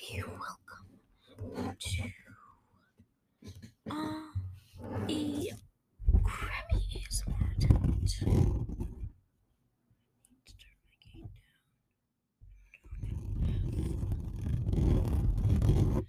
you. Welcome to uh, a Grammy is Attempt. Let's turn my game down.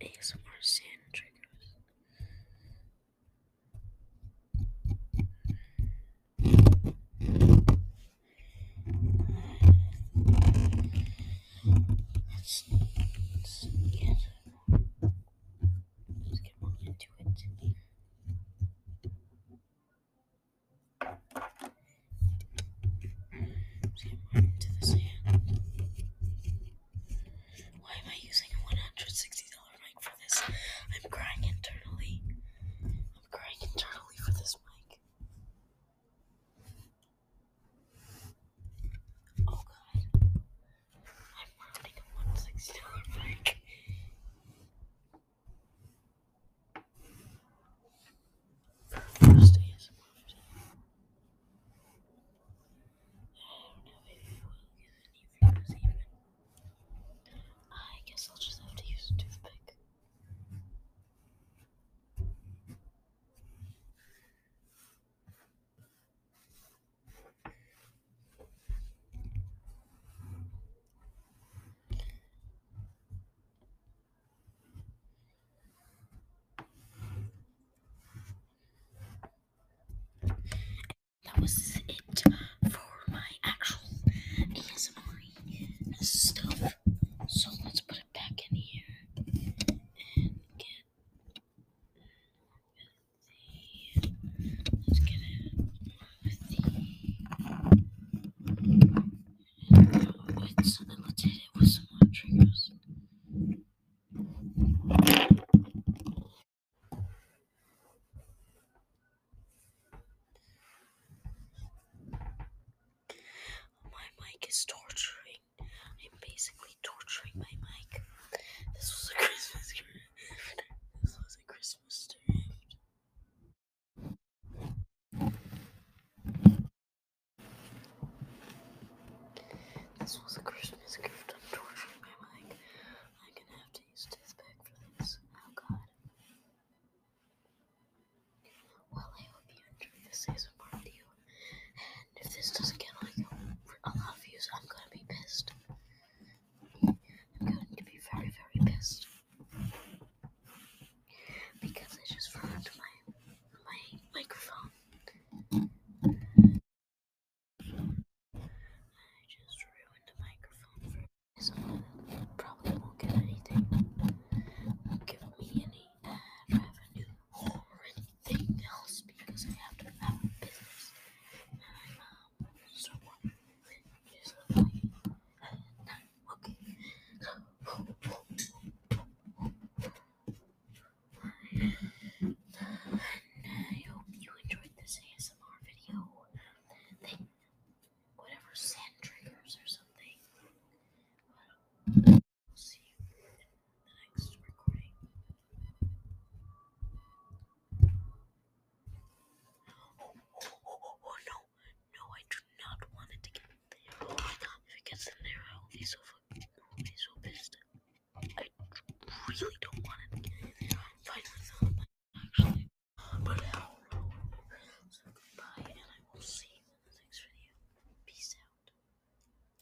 É isso, isso. Was Mic torturing. My